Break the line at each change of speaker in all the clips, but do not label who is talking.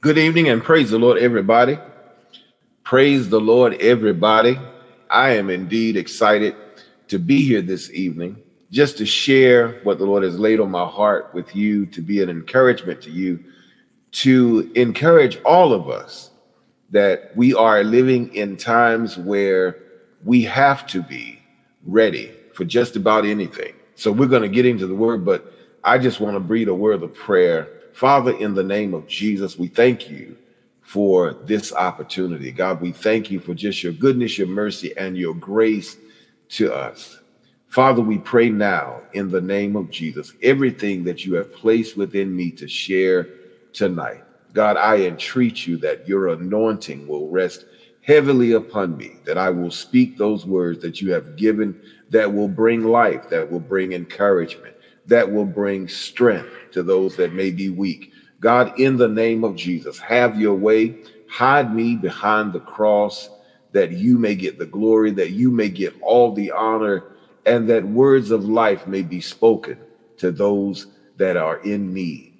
Good evening and praise the Lord, everybody. Praise the Lord, everybody. I am indeed excited to be here this evening just to share what the Lord has laid on my heart with you, to be an encouragement to you, to encourage all of us that we are living in times where we have to be ready for just about anything. So we're going to get into the word, but I just want to breathe a word of prayer Father, in the name of Jesus, we thank you for this opportunity. God, we thank you for just your goodness, your mercy, and your grace to us. Father, we pray now in the name of Jesus, everything that you have placed within me to share tonight. God, I entreat you that your anointing will rest heavily upon me, that I will speak those words that you have given that will bring life, that will bring encouragement, that will bring strength to those that may be weak. God, in the name of Jesus, have your way. Hide me behind the cross that you may get the glory, that you may get all the honor, and that words of life may be spoken to those that are in need.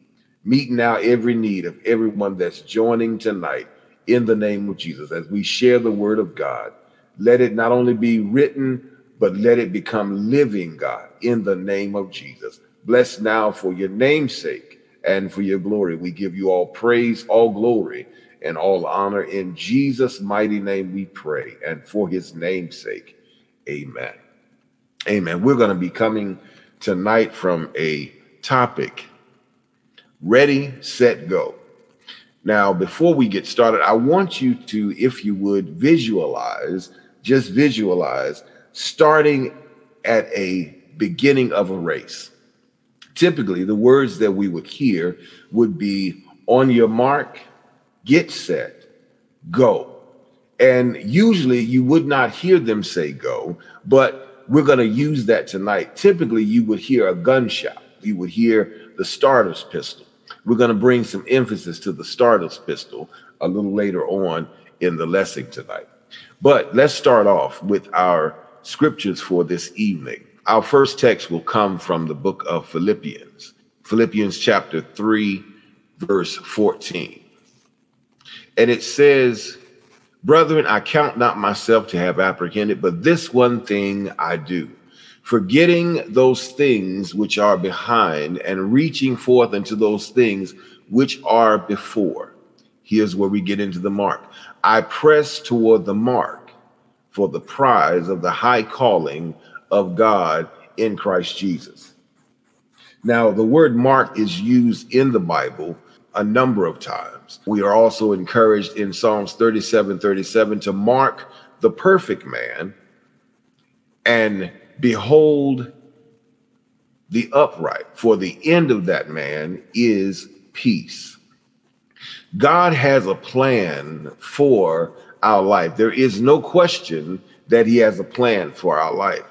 Meet now every need of everyone that's joining tonight in the name of Jesus as we share the word of God. Let it not only be written, but let it become living, God, in the name of Jesus. Bless now for your namesake and for your glory. We give you all praise, all glory, and all honor. In Jesus' mighty name we pray, and for his namesake, amen. Amen. We're going to be coming tonight from a topic ready, set, go. Now, before we get started, I want you to, if you would, visualize, just visualize starting at a beginning of a race typically the words that we would hear would be on your mark, get set, go. And usually you would not hear them say go, but we're going to use that tonight. Typically, you would hear a gunshot, you would hear the starter's pistol. We're going to bring some emphasis to the starter's pistol a little later on in the lesson tonight. But let's start off with our scriptures for this evening. Our first text will come from the book of Philippians, Philippians chapter 3, verse 14. And it says, Brethren, I count not myself to have apprehended, but this one thing I do, forgetting those things which are behind and reaching forth unto those things which are before. Here's where we get into the mark. I press toward the mark for the prize of the high calling of God in Christ Jesus. Now, the word mark is used in the Bible a number of times. We are also encouraged in Psalms 37 37 to mark the perfect man and behold the upright, for the end of that man is peace. God has a plan for our life. There is no question that He has a plan for our life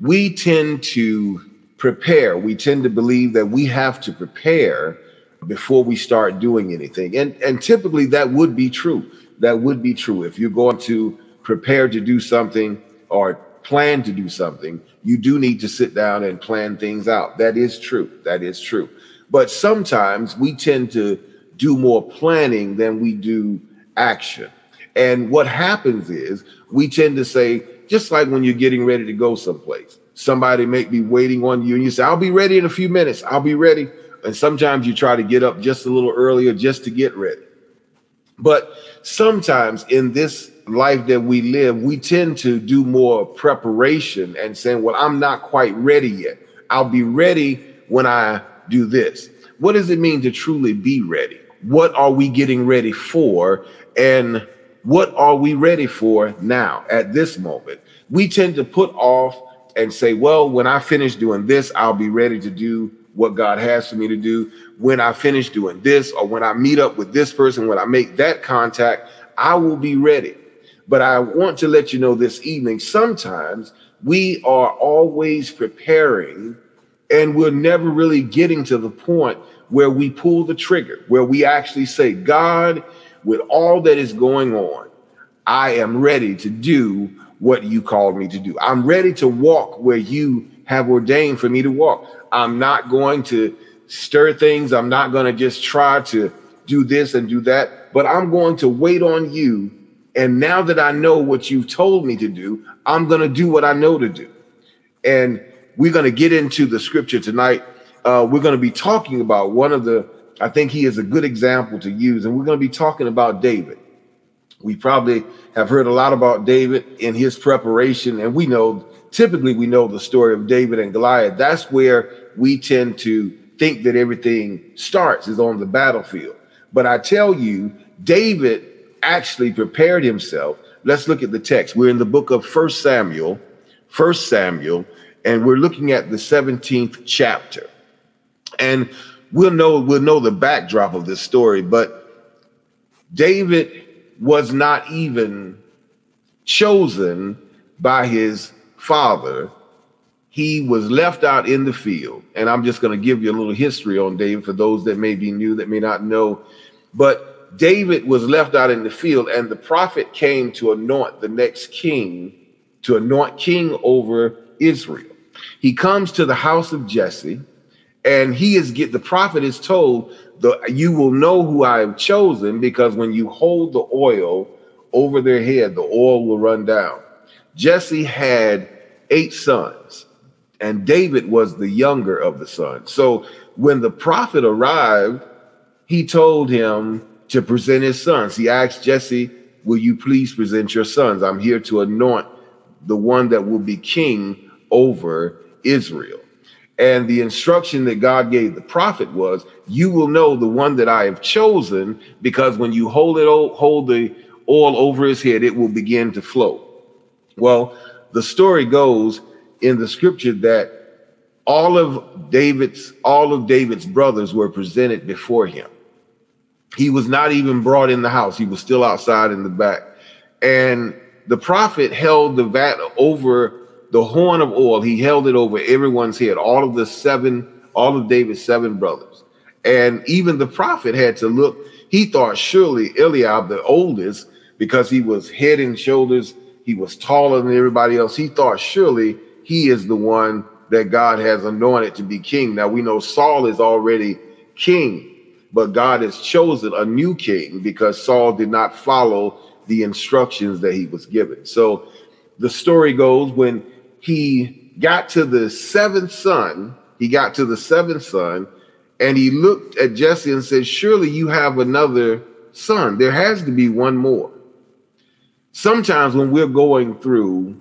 we tend to prepare. We tend to believe that we have to prepare before we start doing anything. And, and typically that would be true. That would be true. If you're going to prepare to do something or plan to do something, you do need to sit down and plan things out. That is true. That is true. But sometimes we tend to do more planning than we do action. And what happens is we tend to say, just like when you're getting ready to go someplace. Somebody may be waiting on you and you say, I'll be ready in a few minutes. I'll be ready. And sometimes you try to get up just a little earlier just to get ready. But sometimes in this life that we live, we tend to do more preparation and saying, Well, I'm not quite ready yet. I'll be ready when I do this. What does it mean to truly be ready? What are we getting ready for? And what are we ready for now at this moment? We tend to put off and say, well, when I finish doing this, I'll be ready to do what God has for me to do. When I finish doing this, or when I meet up with this person, when I make that contact, I will be ready. But I want to let you know this evening sometimes we are always preparing and we're never really getting to the point where we pull the trigger, where we actually say, God, with all that is going on, I am ready to do what you called me to do. I'm ready to walk where you have ordained for me to walk. I'm not going to stir things. I'm not going to just try to do this and do that, but I'm going to wait on you. And now that I know what you've told me to do, I'm going to do what I know to do. And we're going to get into the scripture tonight. Uh, we're going to be talking about one of the, I think he is a good example to use. And we're going to be talking about David. We probably have heard a lot about David in his preparation. And we know, typically, we know the story of David and Goliath. That's where we tend to think that everything starts is on the battlefield. But I tell you, David actually prepared himself. Let's look at the text. We're in the book of First Samuel, First Samuel, and we're looking at the 17th chapter. And we'll know we'll know the backdrop of this story, but David was not even chosen by his father. He was left out in the field. And I'm just going to give you a little history on David for those that may be new that may not know. But David was left out in the field, and the prophet came to anoint the next king, to anoint king over Israel. He comes to the house of Jesse, and he is get the prophet is told the you will know who I have chosen because when you hold the oil over their head, the oil will run down. Jesse had eight sons, and David was the younger of the sons. So when the prophet arrived, he told him to present his sons. He asked Jesse, Will you please present your sons? I'm here to anoint the one that will be king over Israel. And the instruction that God gave the prophet was, "You will know the one that I have chosen, because when you hold it, hold the oil over his head, it will begin to flow." Well, the story goes in the scripture that all of David's all of David's brothers were presented before him. He was not even brought in the house; he was still outside in the back, and the prophet held the vat over the horn of oil, he held it over everyone's head, all of the seven, all of David's seven brothers. And even the prophet had to look, he thought surely Eliab, the oldest, because he was head and shoulders, he was taller than everybody else. He thought surely he is the one that God has anointed to be king. Now we know Saul is already king, but God has chosen a new king because Saul did not follow the instructions that he was given. So the story goes when he got to the seventh son, he got to the seventh son, and he looked at Jesse and said, Surely you have another son. There has to be one more. Sometimes when we're going through,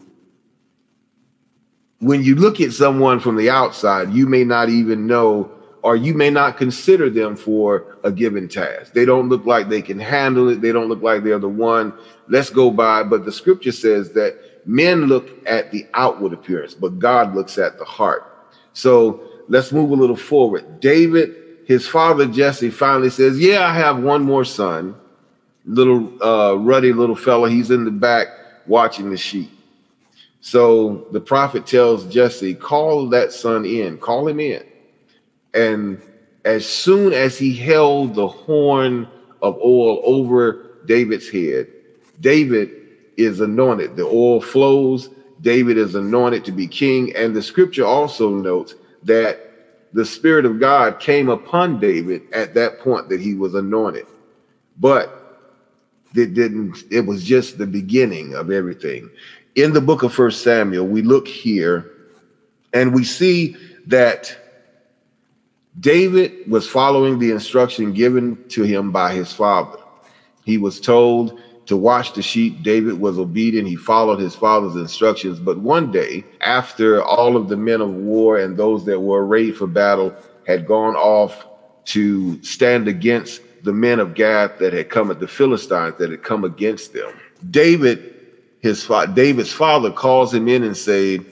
when you look at someone from the outside, you may not even know or you may not consider them for a given task. They don't look like they can handle it. They don't look like they're the one. Let's go by. But the scripture says that men look at the outward appearance, but God looks at the heart. So let's move a little forward. David, his father Jesse, finally says, Yeah, I have one more son, little uh, ruddy little fella. He's in the back watching the sheep. So the prophet tells Jesse, Call that son in, call him in. And as soon as he held the horn of oil over David's head, David is anointed. The oil flows. David is anointed to be king. And the scripture also notes that the Spirit of God came upon David at that point that he was anointed. But it didn't, it was just the beginning of everything. In the book of First Samuel, we look here and we see that David was following the instruction given to him by his father. He was told to watch the sheep. David was obedient. He followed his father's instructions. But one day, after all of the men of war and those that were arrayed for battle had gone off to stand against the men of Gath that had come at the Philistines that had come against them, David, his fa- David's father, calls him in and said,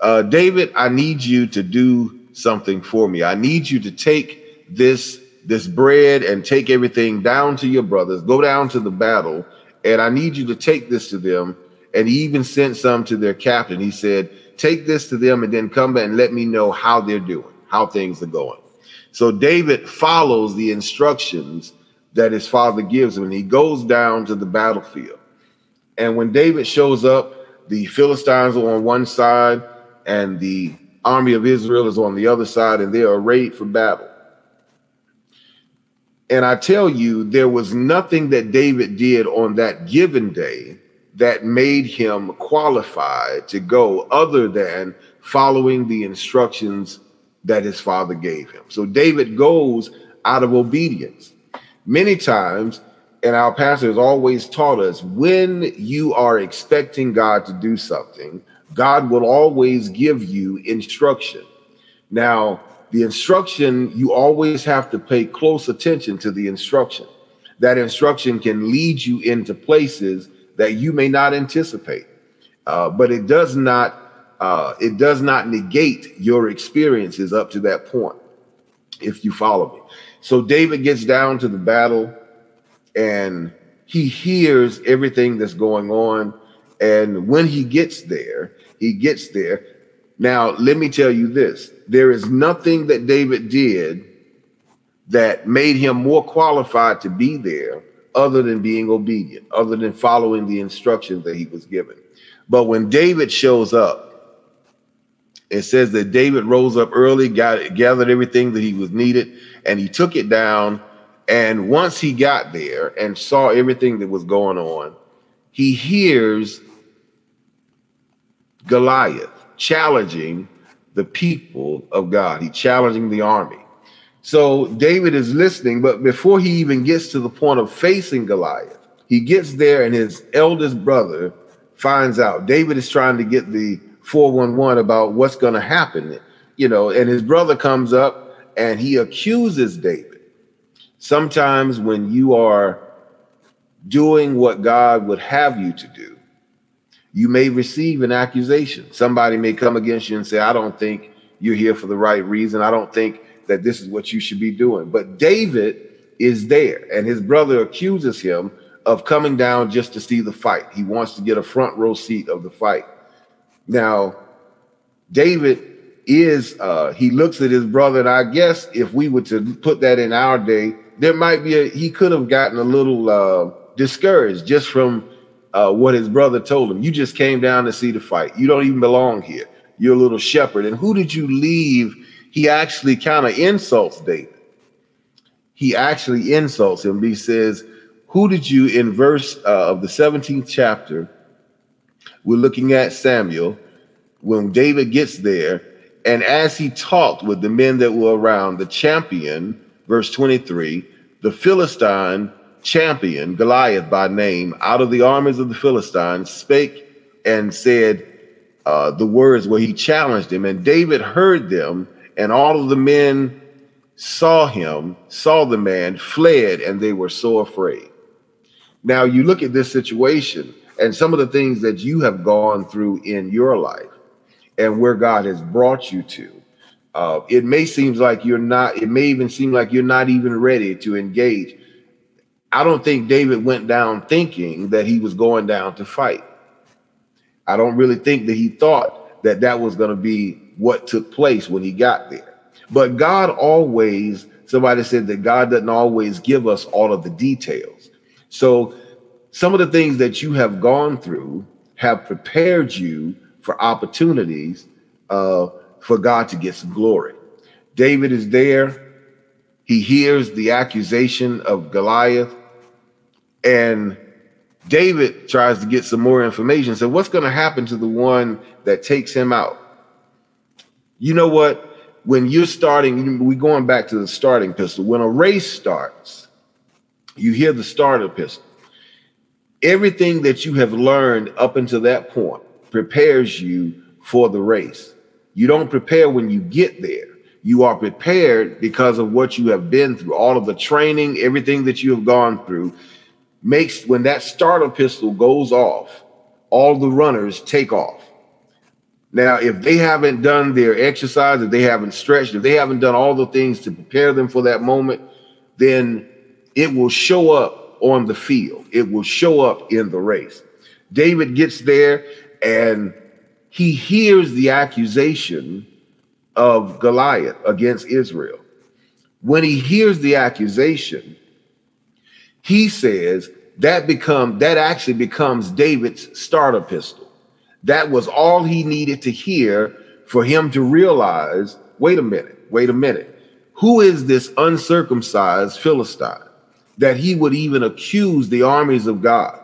uh, "David, I need you to do something for me. I need you to take this." this bread and take everything down to your brothers, go down to the battle and I need you to take this to them. And he even sent some to their captain. He said, Take this to them and then come back and let me know how they're doing, how things are going. So David follows the instructions that his father gives him, and he goes down to the battlefield. And when David shows up, the Philistines are on one side, and the army of Israel is on the other side, and they are arrayed for battle. And I tell you, there was nothing that David did on that given day that made him qualified to go other than following the instructions that his father gave him. So David goes out of obedience. Many times, and our pastor has always taught us when you are expecting God to do something, God will always give you instruction. Now, the instruction, you always have to pay close attention to the instruction. That instruction can lead you into places that you may not anticipate, uh, but it does not uh, it does not negate your experiences up to that point. If you follow me, so David gets down to the battle, and he hears everything that's going on, and when he gets there, he gets there. Now, let me tell you this there is nothing that David did that made him more qualified to be there other than being obedient, other than following the instructions that he was given. But when David shows up, it says that David rose up early, got gathered everything that he was needed, and he took it down. And once he got there and saw everything that was going on, he hears Goliath challenging the people of God. He challenging the army. So David is listening, but before he even gets to the point of facing Goliath, he gets there and his eldest brother finds out. David is trying to get the 411 about what's going to happen, you know, and his brother comes up and he accuses David. Sometimes when you are doing what God would have you to do, you may receive an accusation. Somebody may come against you and say, I don't think you're here for the right reason. I don't think that this is what you should be doing. But David is there, and his brother accuses him of coming down just to see the fight. He wants to get a front row seat of the fight. Now, David is, uh, he looks at his brother, and I guess if we were to put that in our day, there might be a, he could have gotten a little uh, discouraged just from uh, what his brother told him. You just came down to see the fight. You don't even belong here. You're a little shepherd. And who did you leave? He actually kind of insults David. He actually insults him. He says, Who did you, in verse uh, of the 17th chapter, we're looking at Samuel, when David gets there, and as he talked with the men that were around, the champion, verse 23, the Philistine champion, Goliath by name, out of the armies of the Philistines, spake and said uh, the words where he challenged him. And David heard them, and all of the men saw him, saw the man, fled, and they were so afraid. Now, you look at this situation and some of the things that you have gone through in your life and where God has brought you to. Uh, it may seem like you're not, it may even seem like you're not even ready to engage I don't think David went down thinking that he was going down to fight. I don't really think that he thought that that was going to be what took place when he got there. But God always, somebody said that God doesn't always give us all of the details. So some of the things that you have gone through have prepared you for opportunities uh, for God to get some glory. David is there. He hears the accusation of Goliath. And David tries to get some more information. So, what's going to happen to the one that takes him out? You know what? When you're starting, we're going back to the starting pistol. When a race starts, you hear the starter pistol. Everything that you have learned up until that point prepares you for the race. You don't prepare when you get there. You are prepared because of what you have been through, all of the training, everything that you have gone through makes when that starter pistol goes off, all the runners take off. Now, if they haven't done their exercise, if they haven't stretched, if they haven't done all the things to prepare them for that moment, then it will show up on the field. It will show up in the race. David gets there and he hears the accusation of Goliath against Israel. When he hears the accusation, he says that become that actually becomes David's starter pistol. That was all he needed to hear for him to realize, wait a minute, wait a minute. Who is this uncircumcised Philistine that he would even accuse the armies of God?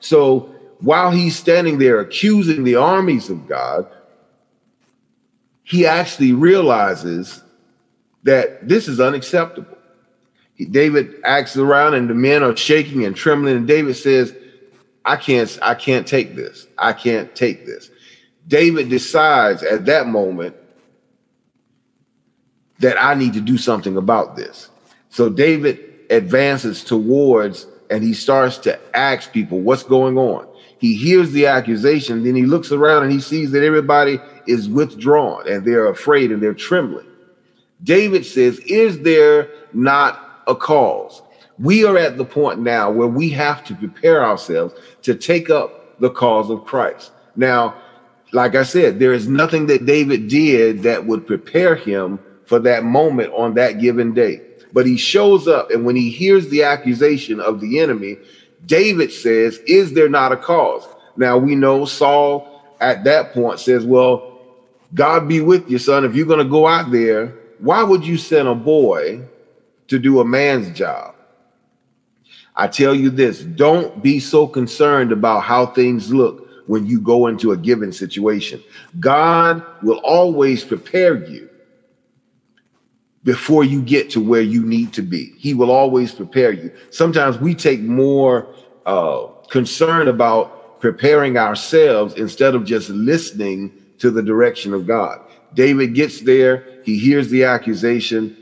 So while he's standing there accusing the armies of God, he actually realizes that this is unacceptable. David acts around and the men are shaking and trembling and David says, I can't I can't take this. I can't take this. David decides at that moment that I need to do something about this. So David advances towards and he starts to ask people what's going on. He hears the accusation, then he looks around and he sees that everybody is withdrawn and they're afraid and they're trembling. David says, Is there not a cause? We are at the point now where we have to prepare ourselves to take up the cause of Christ. Now, like I said, there is nothing that David did that would prepare him for that moment on that given day. But he shows up, and when he hears the accusation of the enemy, David says, Is there not a cause? Now we know Saul at that point says, Well, God be with you, son. If you're going to go out there, why would you send a boy to do a man's job? I tell you this don't be so concerned about how things look when you go into a given situation. God will always prepare you before you get to where you need to be. He will always prepare you. Sometimes we take more uh, concern about preparing ourselves instead of just listening to the direction of God. David gets there, he hears the accusation,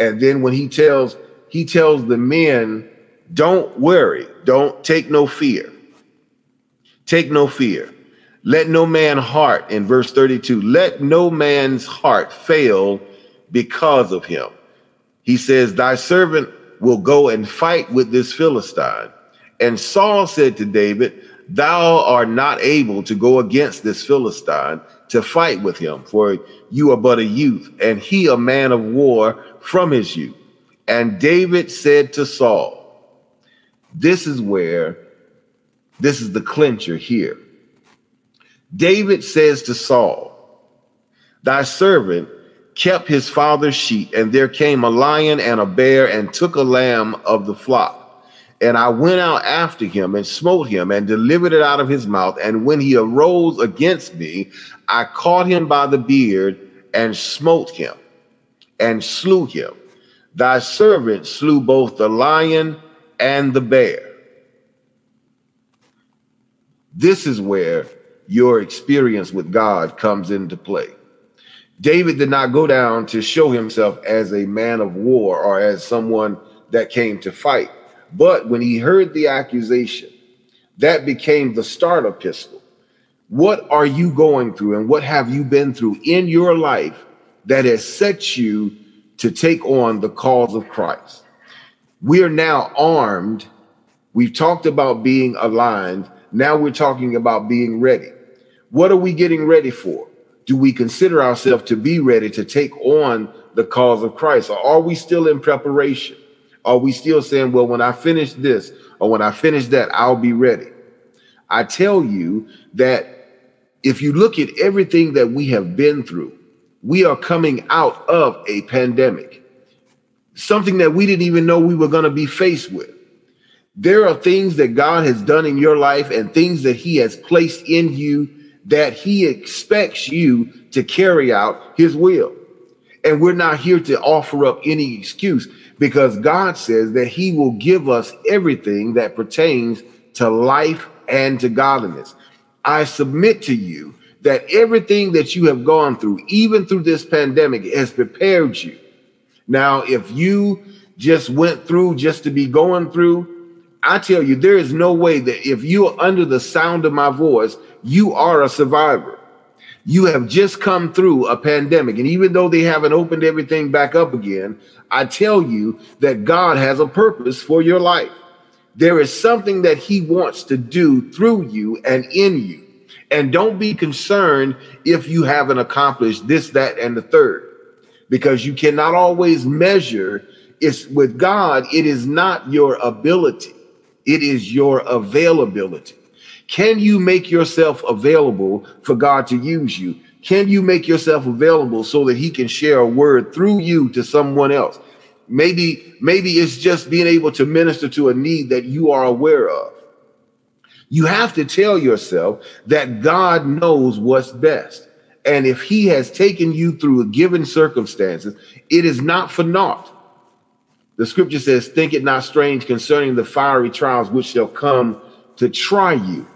and then when he tells he tells the men, "Don't worry, don't take no fear." Take no fear. Let no man heart, in verse 32, let no man's heart fail because of him. He says, Thy servant will go and fight with this Philistine. And Saul said to David, Thou art not able to go against this Philistine to fight with him, for you are but a youth, and he a man of war from his youth. And David said to Saul, This is where this is the clincher here. David says to Saul, Thy servant kept his father's sheep, and there came a lion and a bear and took a lamb of the flock. And I went out after him and smote him and delivered it out of his mouth. And when he arose against me, I caught him by the beard and smote him and slew him. Thy servant slew both the lion and the bear. This is where your experience with God comes into play. David did not go down to show himself as a man of war or as someone that came to fight. But when he heard the accusation, that became the start starter pistol. What are you going through and what have you been through in your life that has set you to take on the cause of Christ? We are now armed. We've talked about being aligned now we're talking about being ready. What are we getting ready for? Do we consider ourselves to be ready to take on the cause of Christ? Or are we still in preparation? Are we still saying, well, when I finish this or when I finish that, I'll be ready? I tell you that if you look at everything that we have been through, we are coming out of a pandemic, something that we didn't even know we were going to be faced with. There are things that God has done in your life and things that He has placed in you that He expects you to carry out His will. And we're not here to offer up any excuse because God says that He will give us everything that pertains to life and to godliness. I submit to you that everything that you have gone through, even through this pandemic, has prepared you. Now, if you just went through just to be going through, I tell you, there is no way that if you are under the sound of my voice, you are a survivor. You have just come through a pandemic. And even though they haven't opened everything back up again, I tell you that God has a purpose for your life. There is something that He wants to do through you and in you. And don't be concerned if you haven't accomplished this, that, and the third, because you cannot always measure. It's with God, it is not your ability it is your availability. Can you make yourself available for God to use you? Can you make yourself available so that he can share a word through you to someone else? Maybe, maybe it's just being able to minister to a need that you are aware of. You have to tell yourself that God knows what's best. And if he has taken you through a given circumstances, it is not for naught. The scripture says, Think it not strange concerning the fiery trials which shall come to try you.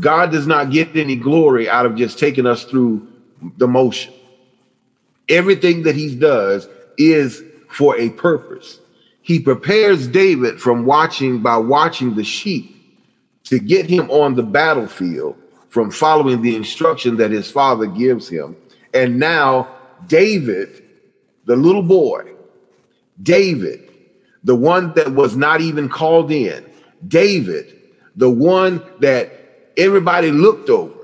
God does not get any glory out of just taking us through the motion. Everything that he does is for a purpose. He prepares David from watching by watching the sheep to get him on the battlefield from following the instruction that his father gives him. And now, David, the little boy, David, the one that was not even called in, David, the one that everybody looked over.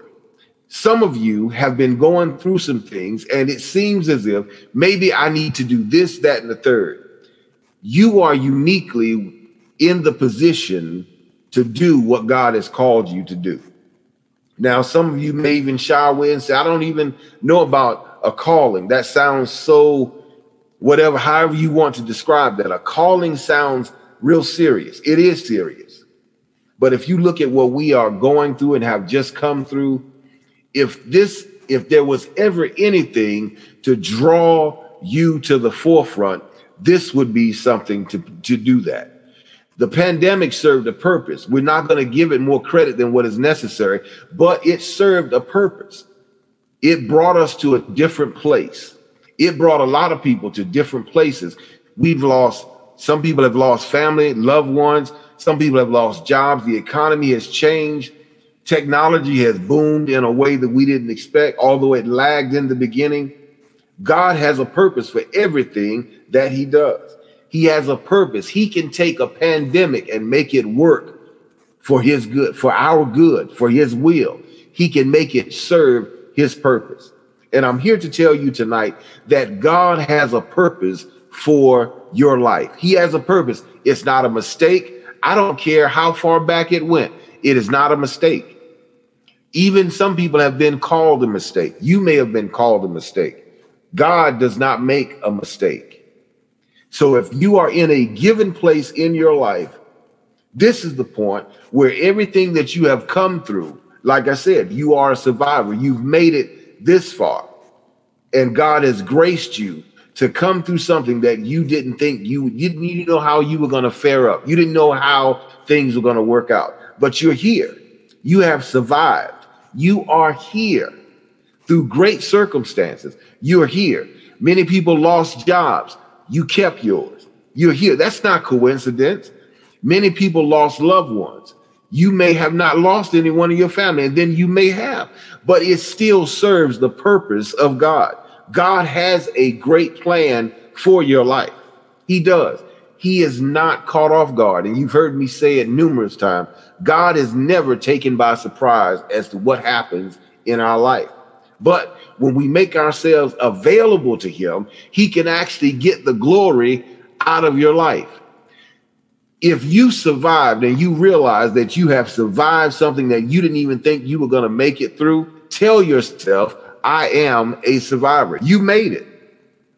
Some of you have been going through some things, and it seems as if maybe I need to do this, that, and the third. You are uniquely in the position to do what God has called you to do. Now, some of you may even shy away and say, I don't even know about a calling. That sounds so, whatever, however you want to describe that. A calling sounds real serious. It is serious. But if you look at what we are going through and have just come through, if this, if there was ever anything to draw you to the forefront, this would be something to, to do that. The pandemic served a purpose. We're not going to give it more credit than what is necessary, but it served a purpose. It brought us to a different place. It brought a lot of people to different places. We've lost, some people have lost family, loved ones. Some people have lost jobs. The economy has changed. Technology has boomed in a way that we didn't expect, although it lagged in the beginning. God has a purpose for everything that he does. He has a purpose. He can take a pandemic and make it work for his good, for our good, for his will. He can make it serve his purpose. And I'm here to tell you tonight that God has a purpose for your life. He has a purpose. It's not a mistake. I don't care how far back it went. It is not a mistake. Even some people have been called a mistake. You may have been called a mistake. God does not make a mistake. So if you are in a given place in your life, this is the point where everything that you have come through, like I said, you are a survivor. You've made it this far. And God has graced you to come through something that you didn't think you, you didn't know how you were going to fare up. You didn't know how things were going to work out. But you're here. You have survived. You are here through great circumstances. You're here. Many people lost jobs. You kept yours. You're here. That's not coincidence. Many people lost loved ones. You may have not lost anyone in your family, and then you may have, but it still serves the purpose of God. God has a great plan for your life. He does. He is not caught off guard. And you've heard me say it numerous times. God is never taken by surprise as to what happens in our life. But when we make ourselves available to Him, He can actually get the glory out of your life. If you survived and you realize that you have survived something that you didn't even think you were going to make it through, tell yourself, I am a survivor. You made it.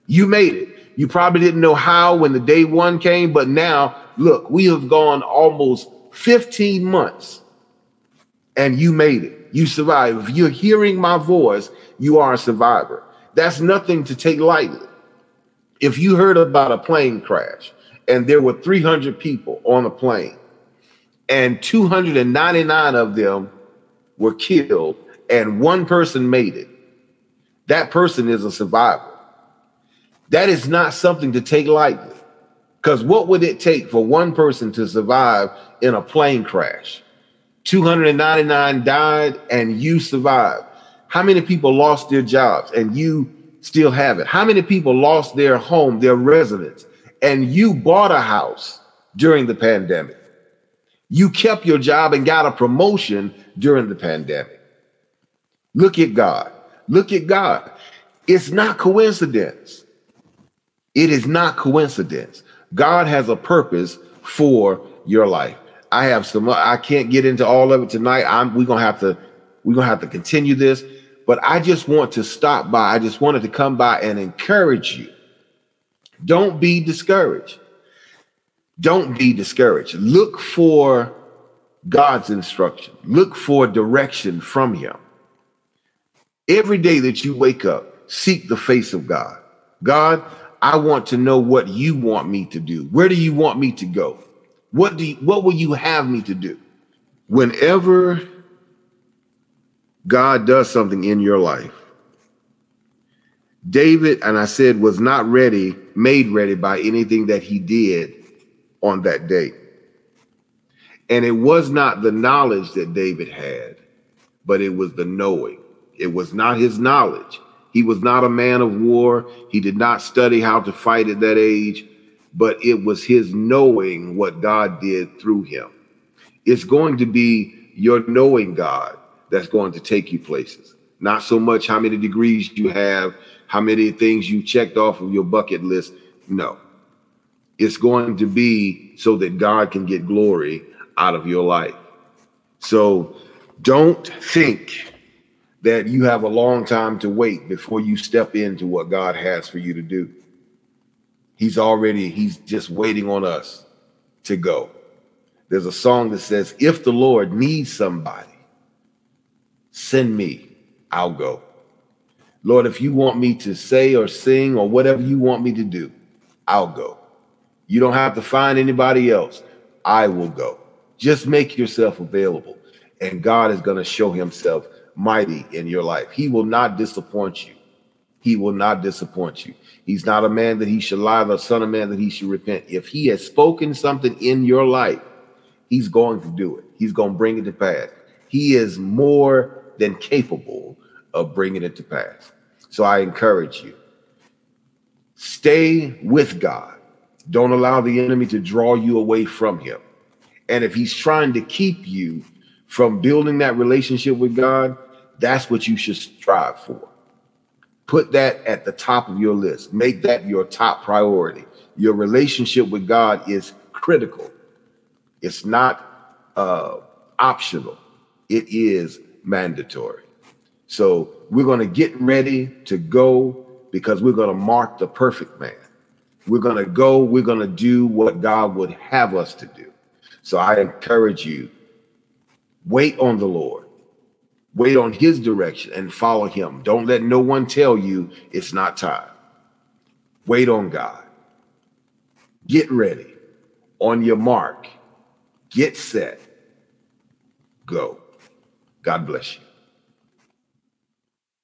You made it. You probably didn't know how when the day one came, but now look, we have gone almost 15 months and you made it. You survived. If you're hearing my voice, you are a survivor. That's nothing to take lightly. If you heard about a plane crash and there were 300 people on a plane and 299 of them were killed and one person made it, that person is a survivor. That is not something to take lightly. Because what would it take for one person to survive in a plane crash? 299 died and you survived. How many people lost their jobs and you still have it? How many people lost their home, their residence, and you bought a house during the pandemic? You kept your job and got a promotion during the pandemic. Look at God. Look at God. It's not coincidence. It is not coincidence. God has a purpose for your life. I have some. I can't get into all of it tonight. I'm. We're gonna have to. We're gonna have to continue this. But I just want to stop by. I just wanted to come by and encourage you. Don't be discouraged. Don't be discouraged. Look for God's instruction, look for direction from Him. Every day that you wake up, seek the face of God. God, I want to know what you want me to do. Where do you want me to go? What do you, what will you have me to do? Whenever God does something in your life, David, and I said, was not ready, made ready by anything that he did on that day. And it was not the knowledge that David had, but it was the knowing. It was not his knowledge. He was not a man of war. He did not study how to fight at that age, but it was his knowing what God did through him. It's going to be your knowing God that's going to take you places. Not so much how many degrees you have, how many things you checked off of your bucket list. No. It's going to be so that God can get glory out of your life. So don't think that you have a long time to wait before you step into what God has for you to do. He's already, he's just waiting on us to go. There's a song that says, If the Lord needs somebody, send me, I'll go. Lord, if you want me to say or sing or whatever you want me to do, I'll go. You don't have to find anybody else. I will go. Just make yourself available, and God is going to show himself mighty in your life. He will not disappoint you. He will not disappoint you. He's not a man that he should lie, the son of man that he should repent. If he has spoken something in your life, he's going to do it. He's going to bring it to pass. He is more than capable of bringing it to pass. So I encourage you stay with God. Don't allow the enemy to draw you away from him. And if he's trying to keep you from building that relationship with God, that's what you should strive for. Put that at the top of your list. Make that your top priority. Your relationship with God is critical. It's not uh, optional. It is mandatory. So we're going to get ready to go because we're going to mark the perfect man. We're going to go. We're going to do what God would have us to do. So I encourage you wait on the Lord, wait on his direction and follow him. Don't let no one tell you it's not time. Wait on God. Get ready on your mark, get set, go. God bless you.